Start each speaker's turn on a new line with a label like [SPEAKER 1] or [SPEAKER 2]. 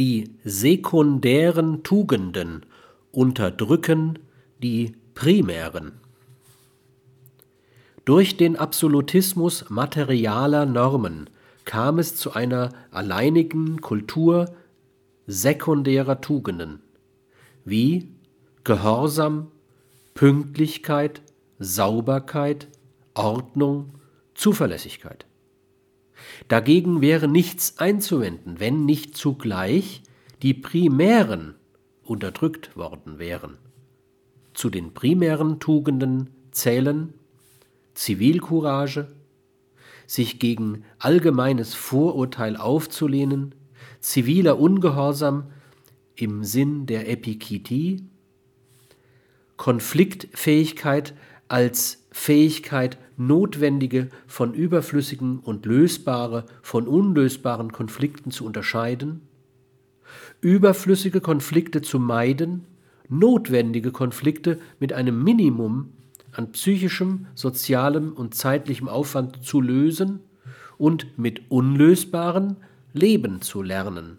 [SPEAKER 1] Die sekundären Tugenden unterdrücken die primären. Durch den Absolutismus materialer Normen kam es zu einer alleinigen Kultur sekundärer Tugenden, wie Gehorsam, Pünktlichkeit, Sauberkeit, Ordnung, Zuverlässigkeit. Dagegen wäre nichts einzuwenden, wenn nicht zugleich die primären unterdrückt worden wären. Zu den primären Tugenden zählen Zivilcourage, sich gegen allgemeines Vorurteil aufzulehnen, ziviler Ungehorsam im Sinn der Epikitie, Konfliktfähigkeit als Fähigkeit, notwendige von überflüssigen und lösbare von unlösbaren Konflikten zu unterscheiden, überflüssige Konflikte zu meiden, notwendige Konflikte mit einem Minimum an psychischem, sozialem und zeitlichem Aufwand zu lösen und mit unlösbaren leben zu lernen.